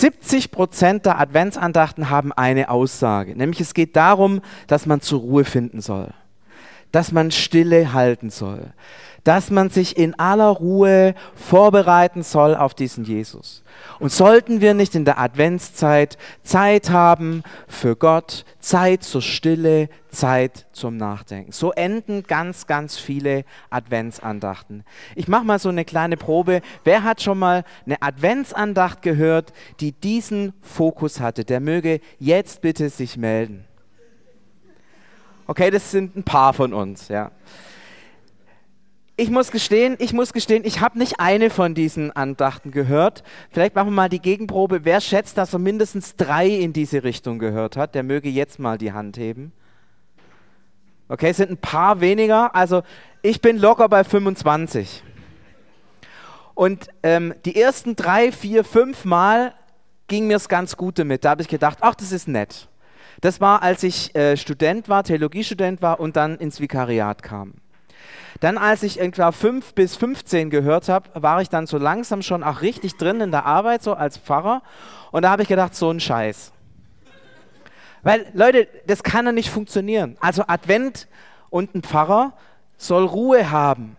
70 Prozent der Adventsandachten haben eine Aussage, nämlich es geht darum, dass man zur Ruhe finden soll, dass man Stille halten soll, dass man sich in aller Ruhe vorbereiten soll auf diesen Jesus. Und sollten wir nicht in der Adventszeit Zeit haben für Gott, Zeit zur Stille, Zeit zum Nachdenken. So enden ganz, ganz viele Adventsandachten. Ich mache mal so eine kleine Probe. Wer hat schon mal eine Adventsandacht gehört, die diesen Fokus hatte? Der möge jetzt bitte sich melden. Okay, das sind ein paar von uns, ja ich muss gestehen, ich muss gestehen, ich habe nicht eine von diesen Andachten gehört. Vielleicht machen wir mal die Gegenprobe. Wer schätzt, dass er mindestens drei in diese Richtung gehört hat? Der möge jetzt mal die Hand heben. Okay, es sind ein paar weniger. Also ich bin locker bei 25. Und ähm, die ersten drei, vier, fünf Mal ging mir es ganz gut damit. Da habe ich gedacht, ach, das ist nett. Das war, als ich äh, Student war, Theologiestudent war und dann ins Vikariat kam. Dann, als ich etwa 5 bis 15 gehört habe, war ich dann so langsam schon auch richtig drin in der Arbeit, so als Pfarrer. Und da habe ich gedacht, so ein Scheiß. Weil, Leute, das kann ja nicht funktionieren. Also Advent und ein Pfarrer soll Ruhe haben.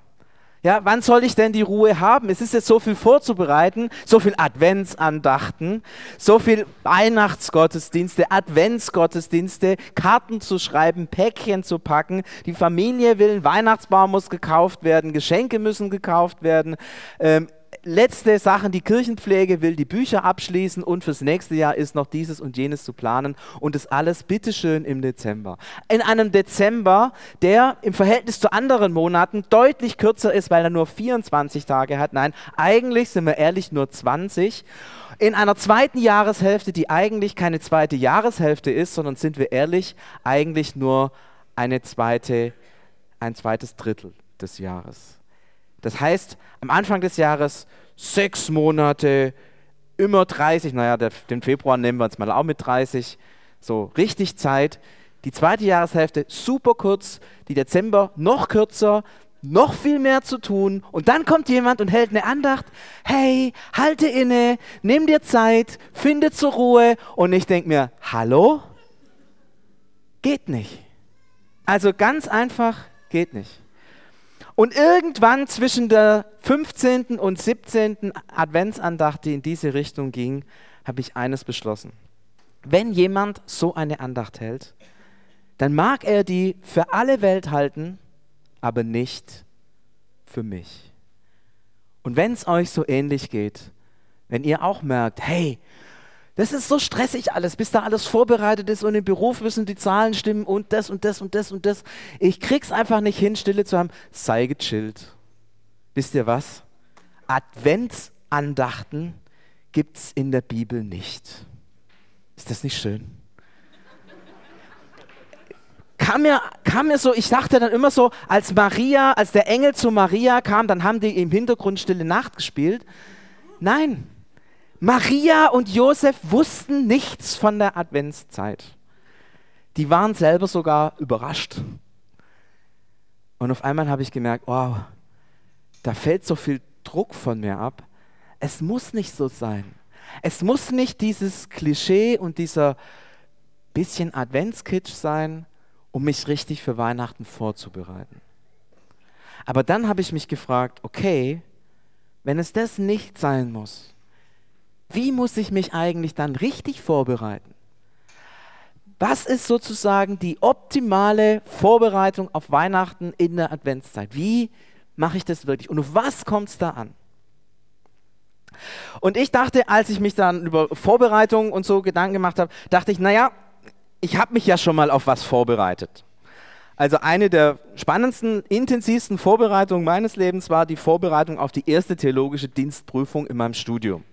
Ja, wann soll ich denn die Ruhe haben? Es ist jetzt so viel vorzubereiten, so viel Adventsandachten, so viel Weihnachtsgottesdienste, Adventsgottesdienste, Karten zu schreiben, Päckchen zu packen. Die Familie will, Weihnachtsbaum muss gekauft werden, Geschenke müssen gekauft werden. Ähm, letzte Sachen, die Kirchenpflege will die Bücher abschließen und fürs nächste Jahr ist noch dieses und jenes zu planen und das alles bitteschön im Dezember. In einem Dezember, der im Verhältnis zu anderen Monaten deutlich kürzer ist, weil er nur 24 Tage hat. Nein, eigentlich sind wir ehrlich nur 20. In einer zweiten Jahreshälfte, die eigentlich keine zweite Jahreshälfte ist, sondern sind wir ehrlich, eigentlich nur eine zweite, ein zweites Drittel des Jahres. Das heißt, am Anfang des Jahres sechs Monate, immer 30, naja, den Februar nehmen wir uns mal auch mit 30, so richtig Zeit. Die zweite Jahreshälfte super kurz, die Dezember noch kürzer, noch viel mehr zu tun und dann kommt jemand und hält eine Andacht. Hey, halte inne, nimm dir Zeit, finde zur Ruhe und ich denke mir, hallo? Geht nicht. Also ganz einfach, geht nicht. Und irgendwann zwischen der 15. und 17. Adventsandacht, die in diese Richtung ging, habe ich eines beschlossen. Wenn jemand so eine Andacht hält, dann mag er die für alle Welt halten, aber nicht für mich. Und wenn es euch so ähnlich geht, wenn ihr auch merkt, hey, das ist so stressig alles, bis da alles vorbereitet ist und im Beruf müssen die Zahlen stimmen und das und das und das und das. Ich krieg's einfach nicht hin, Stille zu haben. Sei gechillt. Wisst ihr was? Adventsandachten gibt's in der Bibel nicht. Ist das nicht schön? Kam mir, kam mir so, ich dachte dann immer so, als Maria, als der Engel zu Maria kam, dann haben die im Hintergrund Stille Nacht gespielt. Nein, Maria und Josef wussten nichts von der Adventszeit. Die waren selber sogar überrascht. Und auf einmal habe ich gemerkt, wow, da fällt so viel Druck von mir ab. Es muss nicht so sein. Es muss nicht dieses Klischee und dieser bisschen Adventskitsch sein, um mich richtig für Weihnachten vorzubereiten. Aber dann habe ich mich gefragt, okay, wenn es das nicht sein muss, wie muss ich mich eigentlich dann richtig vorbereiten? Was ist sozusagen die optimale Vorbereitung auf Weihnachten in der Adventszeit? Wie mache ich das wirklich? Und auf was kommt es da an? Und ich dachte, als ich mich dann über Vorbereitung und so Gedanken gemacht habe, dachte ich, naja, ich habe mich ja schon mal auf was vorbereitet. Also eine der spannendsten, intensivsten Vorbereitungen meines Lebens war die Vorbereitung auf die erste theologische Dienstprüfung in meinem Studium.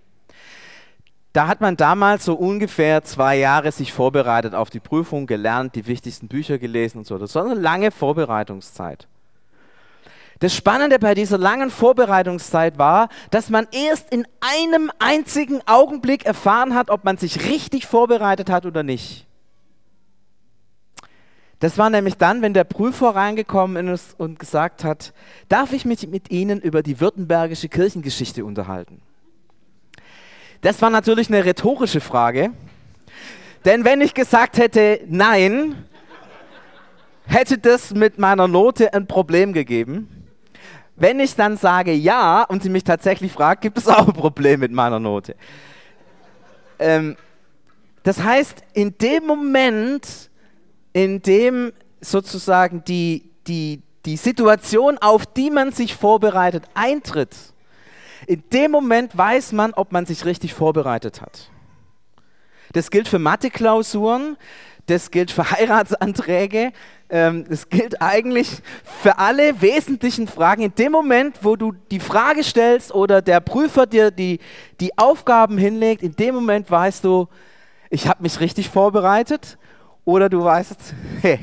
Da hat man damals so ungefähr zwei Jahre sich vorbereitet auf die Prüfung, gelernt, die wichtigsten Bücher gelesen und so. Das war eine lange Vorbereitungszeit. Das Spannende bei dieser langen Vorbereitungszeit war, dass man erst in einem einzigen Augenblick erfahren hat, ob man sich richtig vorbereitet hat oder nicht. Das war nämlich dann, wenn der Prüfer reingekommen ist und gesagt hat, darf ich mich mit Ihnen über die württembergische Kirchengeschichte unterhalten? Das war natürlich eine rhetorische Frage. Denn wenn ich gesagt hätte nein, hätte das mit meiner Note ein Problem gegeben. Wenn ich dann sage ja und sie mich tatsächlich fragt, gibt es auch ein Problem mit meiner Note. Ähm, das heißt, in dem Moment, in dem sozusagen die, die, die Situation, auf die man sich vorbereitet, eintritt, in dem Moment weiß man, ob man sich richtig vorbereitet hat. Das gilt für Mathe-Klausuren, das gilt für Heiratsanträge, ähm, das gilt eigentlich für alle wesentlichen Fragen. In dem Moment, wo du die Frage stellst oder der Prüfer dir die, die Aufgaben hinlegt, in dem Moment weißt du, ich habe mich richtig vorbereitet oder du weißt, hey,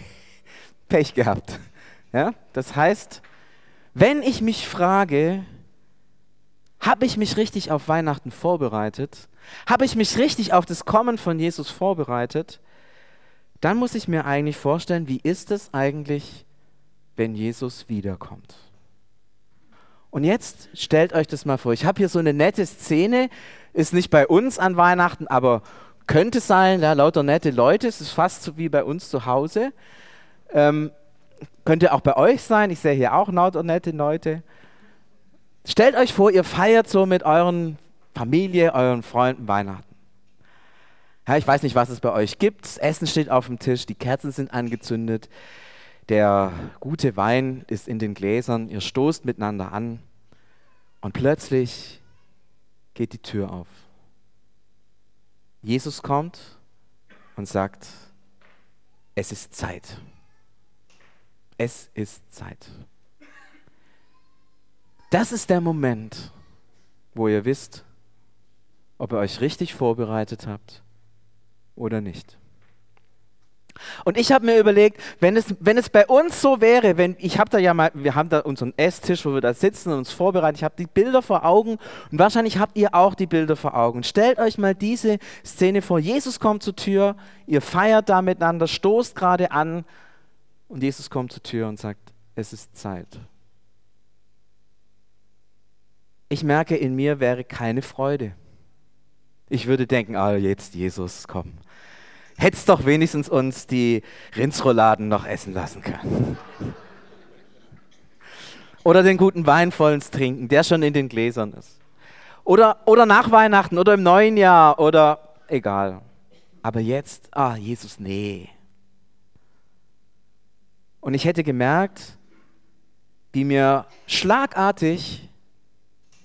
Pech gehabt. Ja? Das heißt, wenn ich mich frage, habe ich mich richtig auf Weihnachten vorbereitet? Habe ich mich richtig auf das Kommen von Jesus vorbereitet? Dann muss ich mir eigentlich vorstellen, wie ist es eigentlich, wenn Jesus wiederkommt? Und jetzt stellt euch das mal vor. Ich habe hier so eine nette Szene, ist nicht bei uns an Weihnachten, aber könnte sein, ja, lauter nette Leute, es ist fast so wie bei uns zu Hause. Ähm, könnte auch bei euch sein, ich sehe hier auch lauter nette Leute. Stellt euch vor, ihr feiert so mit euren Familie, euren Freunden Weihnachten. Ja, ich weiß nicht, was es bei euch gibt. Essen steht auf dem Tisch, die Kerzen sind angezündet, der gute Wein ist in den Gläsern, ihr stoßt miteinander an und plötzlich geht die Tür auf. Jesus kommt und sagt, es ist Zeit. Es ist Zeit. Das ist der Moment, wo ihr wisst, ob ihr euch richtig vorbereitet habt oder nicht. Und ich habe mir überlegt, wenn es, wenn es bei uns so wäre, wenn ich habe da ja mal, wir haben da unseren Esstisch, wo wir da sitzen und uns vorbereiten, ich habe die Bilder vor Augen und wahrscheinlich habt ihr auch die Bilder vor Augen. Stellt euch mal diese Szene vor, Jesus kommt zur Tür, ihr feiert da miteinander, stoßt gerade an und Jesus kommt zur Tür und sagt, es ist Zeit ich merke, in mir wäre keine Freude. Ich würde denken, ah, jetzt Jesus, komm. Hättest doch wenigstens uns die Rindsrouladen noch essen lassen können. Oder den guten Wein vollends trinken, der schon in den Gläsern ist. Oder, oder nach Weihnachten oder im neuen Jahr oder egal. Aber jetzt, ah, Jesus, nee. Und ich hätte gemerkt, wie mir schlagartig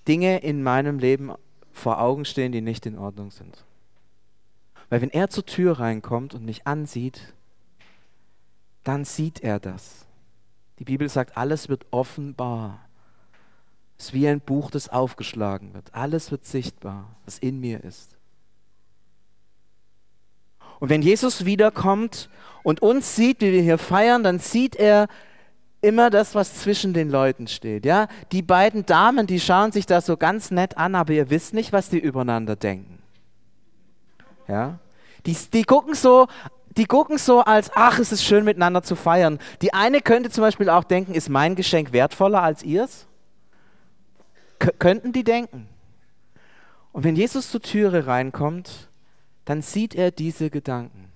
Dinge in meinem Leben vor Augen stehen, die nicht in Ordnung sind. Weil wenn er zur Tür reinkommt und mich ansieht, dann sieht er das. Die Bibel sagt, alles wird offenbar. Es ist wie ein Buch, das aufgeschlagen wird. Alles wird sichtbar, was in mir ist. Und wenn Jesus wiederkommt und uns sieht, wie wir hier feiern, dann sieht er immer das, was zwischen den Leuten steht. Ja? Die beiden Damen, die schauen sich das so ganz nett an, aber ihr wisst nicht, was die übereinander denken. Ja? Die, die, gucken so, die gucken so als, ach, es ist schön miteinander zu feiern. Die eine könnte zum Beispiel auch denken, ist mein Geschenk wertvoller als ihrs? K könnten die denken. Und wenn Jesus zur Türe reinkommt, dann sieht er diese Gedanken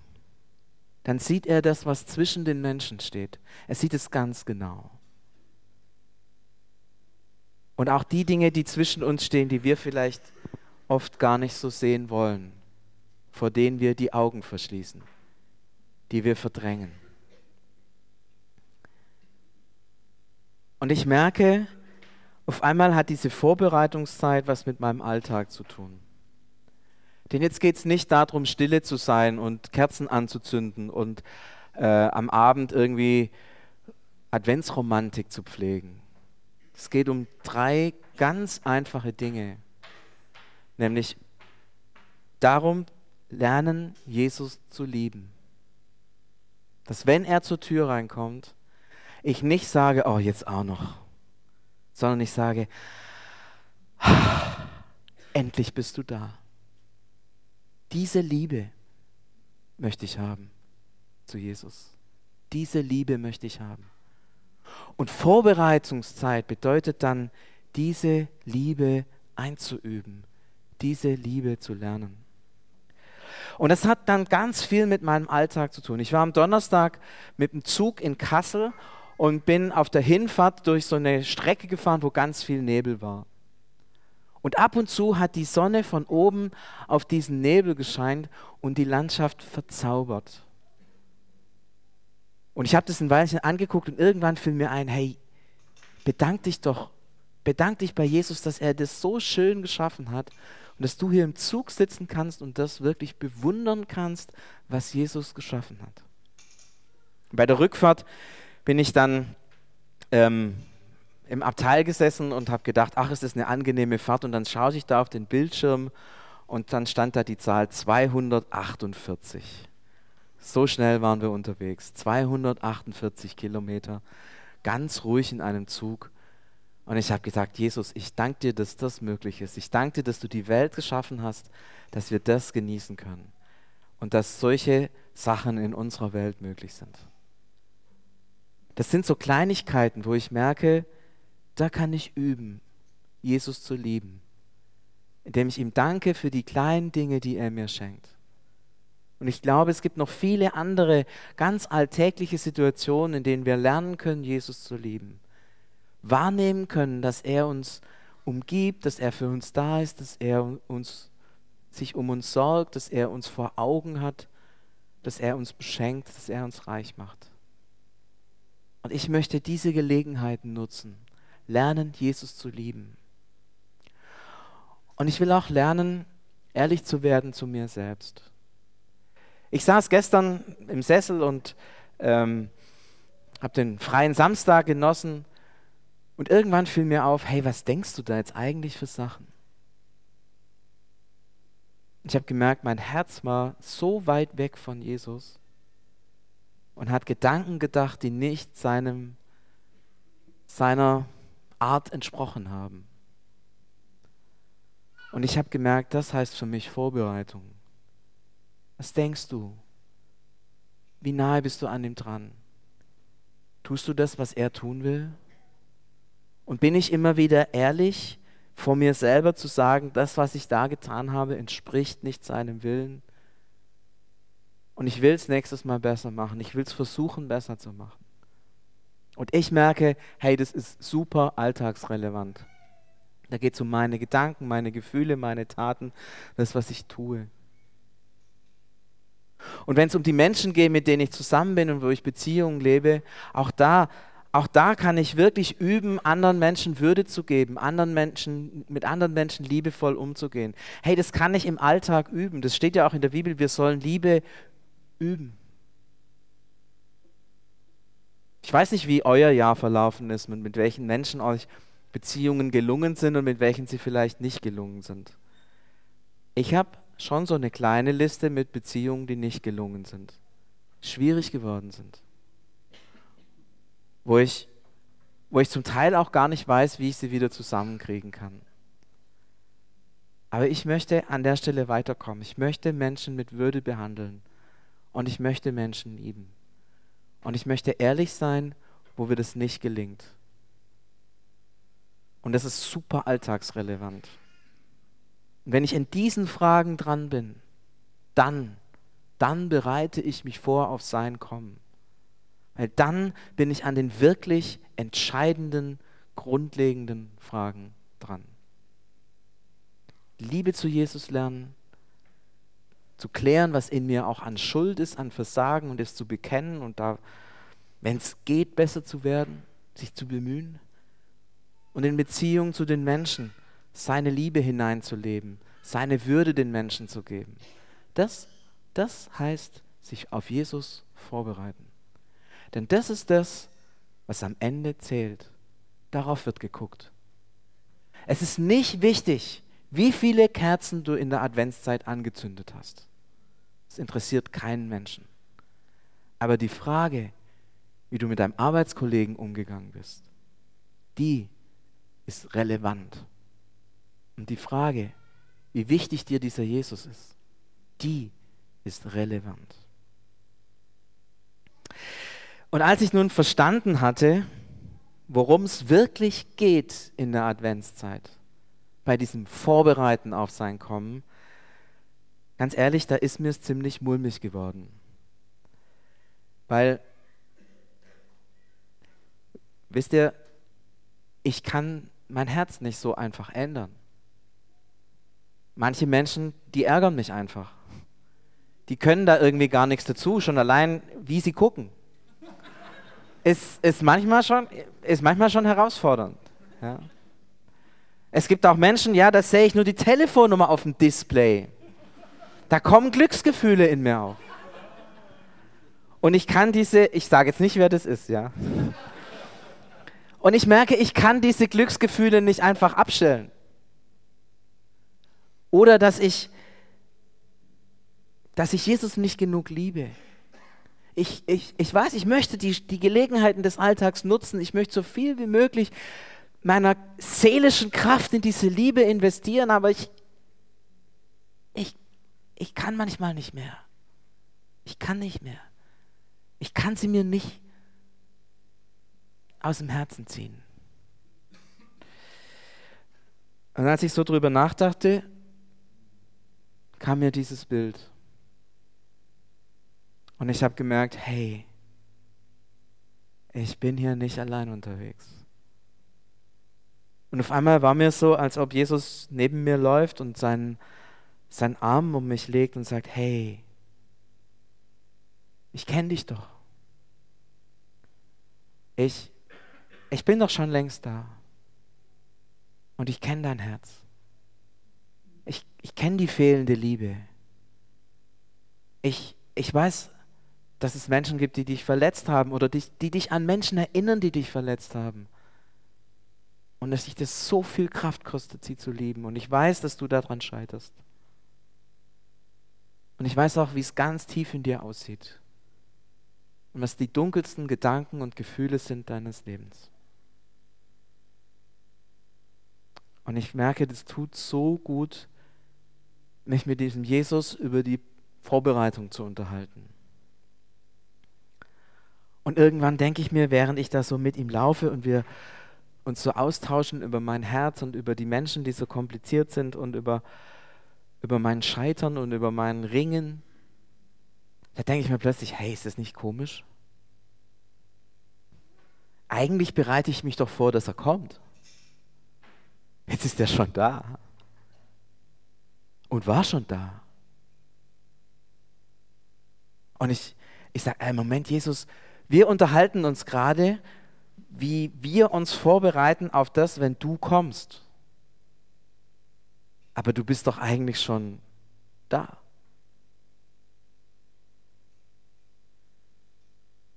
dann sieht er das, was zwischen den Menschen steht. Er sieht es ganz genau. Und auch die Dinge, die zwischen uns stehen, die wir vielleicht oft gar nicht so sehen wollen, vor denen wir die Augen verschließen, die wir verdrängen. Und ich merke, auf einmal hat diese Vorbereitungszeit was mit meinem Alltag zu tun. Denn jetzt geht es nicht darum, stille zu sein und Kerzen anzuzünden und äh, am Abend irgendwie Adventsromantik zu pflegen. Es geht um drei ganz einfache Dinge, nämlich darum, lernen, Jesus zu lieben. Dass wenn er zur Tür reinkommt, ich nicht sage, oh, jetzt auch noch, sondern ich sage, endlich bist du da. Diese Liebe möchte ich haben zu Jesus. Diese Liebe möchte ich haben. Und Vorbereitungszeit bedeutet dann, diese Liebe einzuüben, diese Liebe zu lernen. Und das hat dann ganz viel mit meinem Alltag zu tun. Ich war am Donnerstag mit dem Zug in Kassel und bin auf der Hinfahrt durch so eine Strecke gefahren, wo ganz viel Nebel war. Und ab und zu hat die Sonne von oben auf diesen Nebel gescheint und die Landschaft verzaubert. Und ich habe das ein Weilchen angeguckt und irgendwann fiel mir ein, hey, bedank dich doch, bedank dich bei Jesus, dass er das so schön geschaffen hat und dass du hier im Zug sitzen kannst und das wirklich bewundern kannst, was Jesus geschaffen hat. Bei der Rückfahrt bin ich dann ähm, im Abteil gesessen und habe gedacht, ach, ist das eine angenehme Fahrt. Und dann schaue ich da auf den Bildschirm und dann stand da die Zahl 248. So schnell waren wir unterwegs. 248 Kilometer, ganz ruhig in einem Zug. Und ich habe gesagt, Jesus, ich danke dir, dass das möglich ist. Ich danke dir, dass du die Welt geschaffen hast, dass wir das genießen können. Und dass solche Sachen in unserer Welt möglich sind. Das sind so Kleinigkeiten, wo ich merke, da kann ich üben, Jesus zu lieben, indem ich ihm danke für die kleinen Dinge, die er mir schenkt. Und ich glaube, es gibt noch viele andere ganz alltägliche Situationen, in denen wir lernen können, Jesus zu lieben. Wahrnehmen können, dass er uns umgibt, dass er für uns da ist, dass er uns, sich um uns sorgt, dass er uns vor Augen hat, dass er uns beschenkt, dass er uns reich macht. Und ich möchte diese Gelegenheiten nutzen, lernen, Jesus zu lieben. Und ich will auch lernen, ehrlich zu werden zu mir selbst. Ich saß gestern im Sessel und ähm, habe den freien Samstag genossen und irgendwann fiel mir auf, hey, was denkst du da jetzt eigentlich für Sachen? Ich habe gemerkt, mein Herz war so weit weg von Jesus und hat Gedanken gedacht, die nicht seinem, seiner Art entsprochen haben. Und ich habe gemerkt, das heißt für mich Vorbereitung. Was denkst du? Wie nahe bist du an ihm dran? Tust du das, was er tun will? Und bin ich immer wieder ehrlich vor mir selber zu sagen, das, was ich da getan habe, entspricht nicht seinem Willen? Und ich will es nächstes Mal besser machen. Ich will es versuchen, besser zu machen. Und ich merke, hey, das ist super alltagsrelevant. Da geht es um meine Gedanken, meine Gefühle, meine Taten, das, was ich tue. Und wenn es um die Menschen geht, mit denen ich zusammen bin und wo ich Beziehungen lebe, auch da, auch da kann ich wirklich üben, anderen Menschen Würde zu geben, anderen Menschen, mit anderen Menschen liebevoll umzugehen. Hey, das kann ich im Alltag üben. Das steht ja auch in der Bibel, wir sollen Liebe üben. Ich weiß nicht, wie euer Jahr verlaufen ist und mit welchen Menschen euch Beziehungen gelungen sind und mit welchen sie vielleicht nicht gelungen sind. Ich habe schon so eine kleine Liste mit Beziehungen, die nicht gelungen sind, schwierig geworden sind, wo ich, wo ich zum Teil auch gar nicht weiß, wie ich sie wieder zusammenkriegen kann. Aber ich möchte an der Stelle weiterkommen. Ich möchte Menschen mit Würde behandeln und ich möchte Menschen lieben. Und ich möchte ehrlich sein, wo mir das nicht gelingt. Und das ist super alltagsrelevant. Und wenn ich in diesen Fragen dran bin, dann, dann bereite ich mich vor auf sein Kommen. Weil dann bin ich an den wirklich entscheidenden, grundlegenden Fragen dran. Liebe zu Jesus lernen, zu klären, was in mir auch an Schuld ist, an Versagen und es zu bekennen und da, wenn es geht, besser zu werden, sich zu bemühen. Und in Beziehung zu den Menschen seine Liebe hineinzuleben, seine Würde den Menschen zu geben. Das, das heißt, sich auf Jesus vorbereiten. Denn das ist das, was am Ende zählt. Darauf wird geguckt. Es ist nicht wichtig, wie viele Kerzen du in der Adventszeit angezündet hast. Es interessiert keinen Menschen. Aber die Frage, wie du mit deinem Arbeitskollegen umgegangen bist, die ist relevant. Und die Frage, wie wichtig dir dieser Jesus ist, die ist relevant. Und als ich nun verstanden hatte, worum es wirklich geht in der Adventszeit, bei diesem Vorbereiten auf sein Kommen, ganz ehrlich, da ist mir es ziemlich mulmig geworden. Weil, wisst ihr, ich kann mein Herz nicht so einfach ändern. Manche Menschen, die ärgern mich einfach. Die können da irgendwie gar nichts dazu, schon allein, wie sie gucken. Ist, ist, manchmal, schon, ist manchmal schon herausfordernd. Ja. Es gibt auch Menschen, ja, da sehe ich nur die Telefonnummer auf dem Display. Da kommen Glücksgefühle in mir auf. Und ich kann diese, ich sage jetzt nicht, wer das ist, ja. Und ich merke, ich kann diese Glücksgefühle nicht einfach abstellen. Oder dass ich, dass ich Jesus nicht genug liebe. Ich, ich, ich weiß, ich möchte die, die Gelegenheiten des Alltags nutzen. Ich möchte so viel wie möglich meiner seelischen Kraft in diese Liebe investieren, aber ich, ich kann manchmal nicht mehr. Ich kann nicht mehr. Ich kann sie mir nicht aus dem Herzen ziehen. Und als ich so drüber nachdachte, kam mir dieses Bild. Und ich habe gemerkt, hey, ich bin hier nicht allein unterwegs. Und auf einmal war mir so, als ob Jesus neben mir läuft und seinen, seinen Arm um mich legt und sagt, hey, ich kenne dich doch. Ich, ich bin doch schon längst da. Und ich kenne dein Herz. Ich, ich kenne die fehlende Liebe. Ich, ich weiß, dass es Menschen gibt, die dich verletzt haben oder die, die dich an Menschen erinnern, die dich verletzt haben. Und dass dich das so viel Kraft kostet, sie zu lieben. Und ich weiß, dass du daran scheiterst. Und ich weiß auch, wie es ganz tief in dir aussieht. Und was die dunkelsten Gedanken und Gefühle sind deines Lebens. Und ich merke, das tut so gut, mich mit diesem Jesus über die Vorbereitung zu unterhalten. Und irgendwann denke ich mir, während ich da so mit ihm laufe und wir uns so austauschen über mein Herz und über die Menschen, die so kompliziert sind und über, über mein Scheitern und über mein Ringen, da denke ich mir plötzlich, hey, ist das nicht komisch? Eigentlich bereite ich mich doch vor, dass er kommt. Jetzt ist er schon da. Und war schon da. Und ich, ich sage, äh, Moment, Jesus, wir unterhalten uns gerade, wie wir uns vorbereiten auf das, wenn du kommst. Aber du bist doch eigentlich schon da.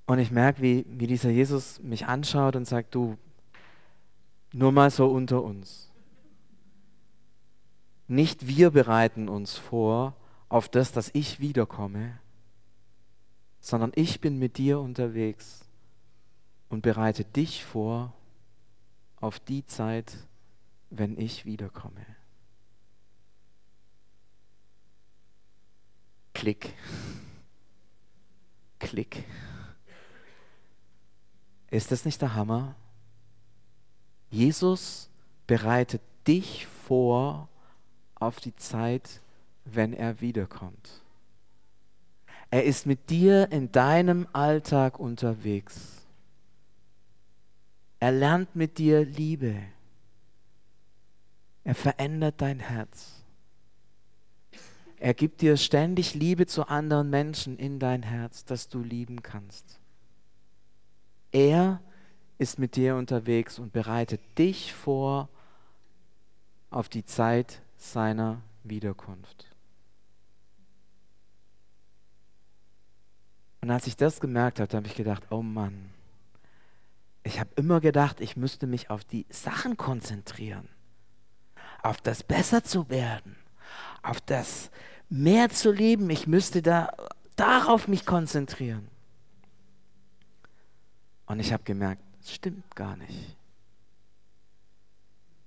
Und ich merke, wie, wie dieser Jesus mich anschaut und sagt, du, nur mal so unter uns. Nicht wir bereiten uns vor auf das, dass ich wiederkomme, sondern ich bin mit dir unterwegs und bereite dich vor auf die Zeit, wenn ich wiederkomme. Klick. Klick. Ist das nicht der Hammer? Jesus bereitet dich vor auf die Zeit, wenn er wiederkommt. Er ist mit dir in deinem Alltag unterwegs. Er lernt mit dir Liebe. Er verändert dein Herz. Er gibt dir ständig Liebe zu anderen Menschen in dein Herz, dass du lieben kannst. Er ist mit dir unterwegs und bereitet dich vor auf die Zeit seiner Wiederkunft. Und als ich das gemerkt habe, habe ich gedacht, oh Mann, ich habe immer gedacht, ich müsste mich auf die Sachen konzentrieren, auf das besser zu werden, auf das mehr zu leben. Ich müsste da darauf mich konzentrieren. Und ich habe gemerkt, es stimmt gar nicht.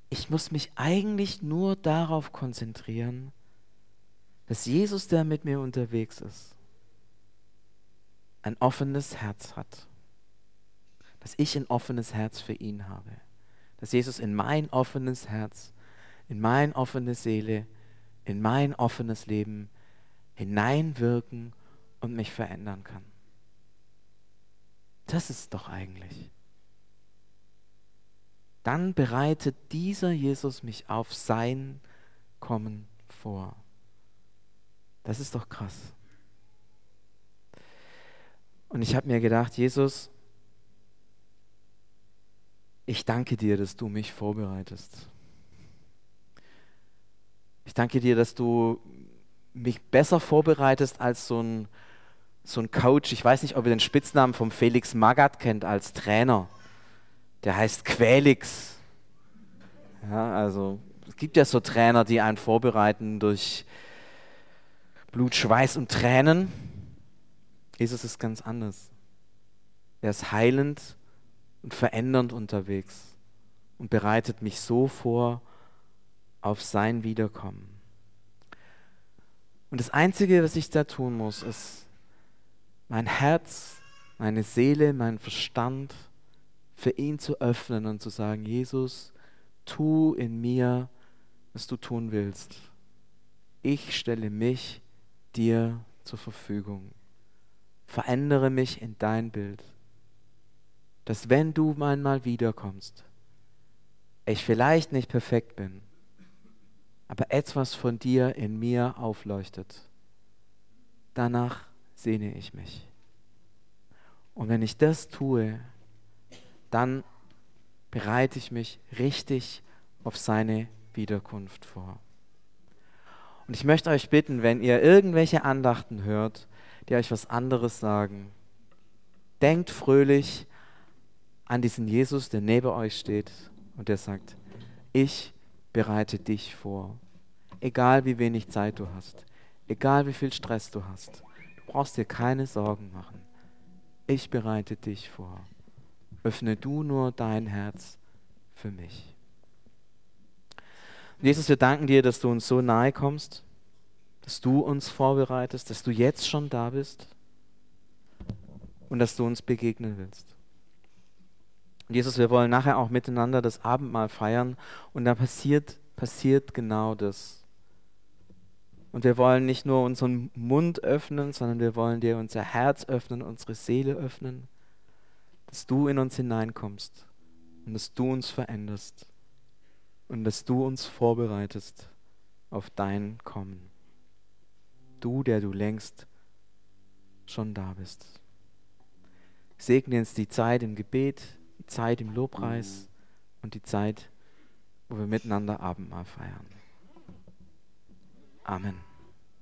Ich muss mich eigentlich nur darauf konzentrieren, dass Jesus, der mit mir unterwegs ist, ein offenes Herz hat. Dass ich ein offenes Herz für ihn habe. Dass Jesus in mein offenes Herz in meine offene Seele, in mein offenes Leben hineinwirken und mich verändern kann. Das ist doch eigentlich. Dann bereitet dieser Jesus mich auf sein Kommen vor. Das ist doch krass. Und ich habe mir gedacht, Jesus, ich danke dir, dass du mich vorbereitest. Ich danke dir, dass du mich besser vorbereitest als so ein, so ein Coach. Ich weiß nicht, ob ihr den Spitznamen von Felix Magath kennt als Trainer. Der heißt Quälix. Ja, also es gibt ja so Trainer, die einen vorbereiten durch Blut, Schweiß und Tränen. Jesus ist ganz anders. Er ist heilend und verändernd unterwegs und bereitet mich so vor auf sein Wiederkommen. Und das Einzige, was ich da tun muss, ist mein Herz, meine Seele, mein Verstand für ihn zu öffnen und zu sagen, Jesus, tu in mir, was du tun willst. Ich stelle mich dir zur Verfügung. Verändere mich in dein Bild. Dass wenn du einmal wiederkommst, ich vielleicht nicht perfekt bin, aber etwas von dir in mir aufleuchtet. Danach sehne ich mich. Und wenn ich das tue, dann bereite ich mich richtig auf seine Wiederkunft vor. Und ich möchte euch bitten, wenn ihr irgendwelche Andachten hört, die euch was anderes sagen, denkt fröhlich an diesen Jesus, der neben euch steht und der sagt, ich bereite dich vor. Egal wie wenig Zeit du hast, egal wie viel Stress du hast, du brauchst dir keine Sorgen machen. Ich bereite dich vor. Öffne du nur dein Herz für mich. Jesus, wir danken dir, dass du uns so nahe kommst, dass du uns vorbereitest, dass du jetzt schon da bist und dass du uns begegnen willst. Und Jesus, wir wollen nachher auch miteinander das Abendmahl feiern und da passiert, passiert genau das. Und wir wollen nicht nur unseren Mund öffnen, sondern wir wollen dir unser Herz öffnen, unsere Seele öffnen, dass du in uns hineinkommst und dass du uns veränderst und dass du uns vorbereitest auf dein Kommen. Du, der du längst schon da bist. Segne uns die Zeit im Gebet, Zeit im Lobpreis und die Zeit, wo wir miteinander Abendmahl feiern. Amen.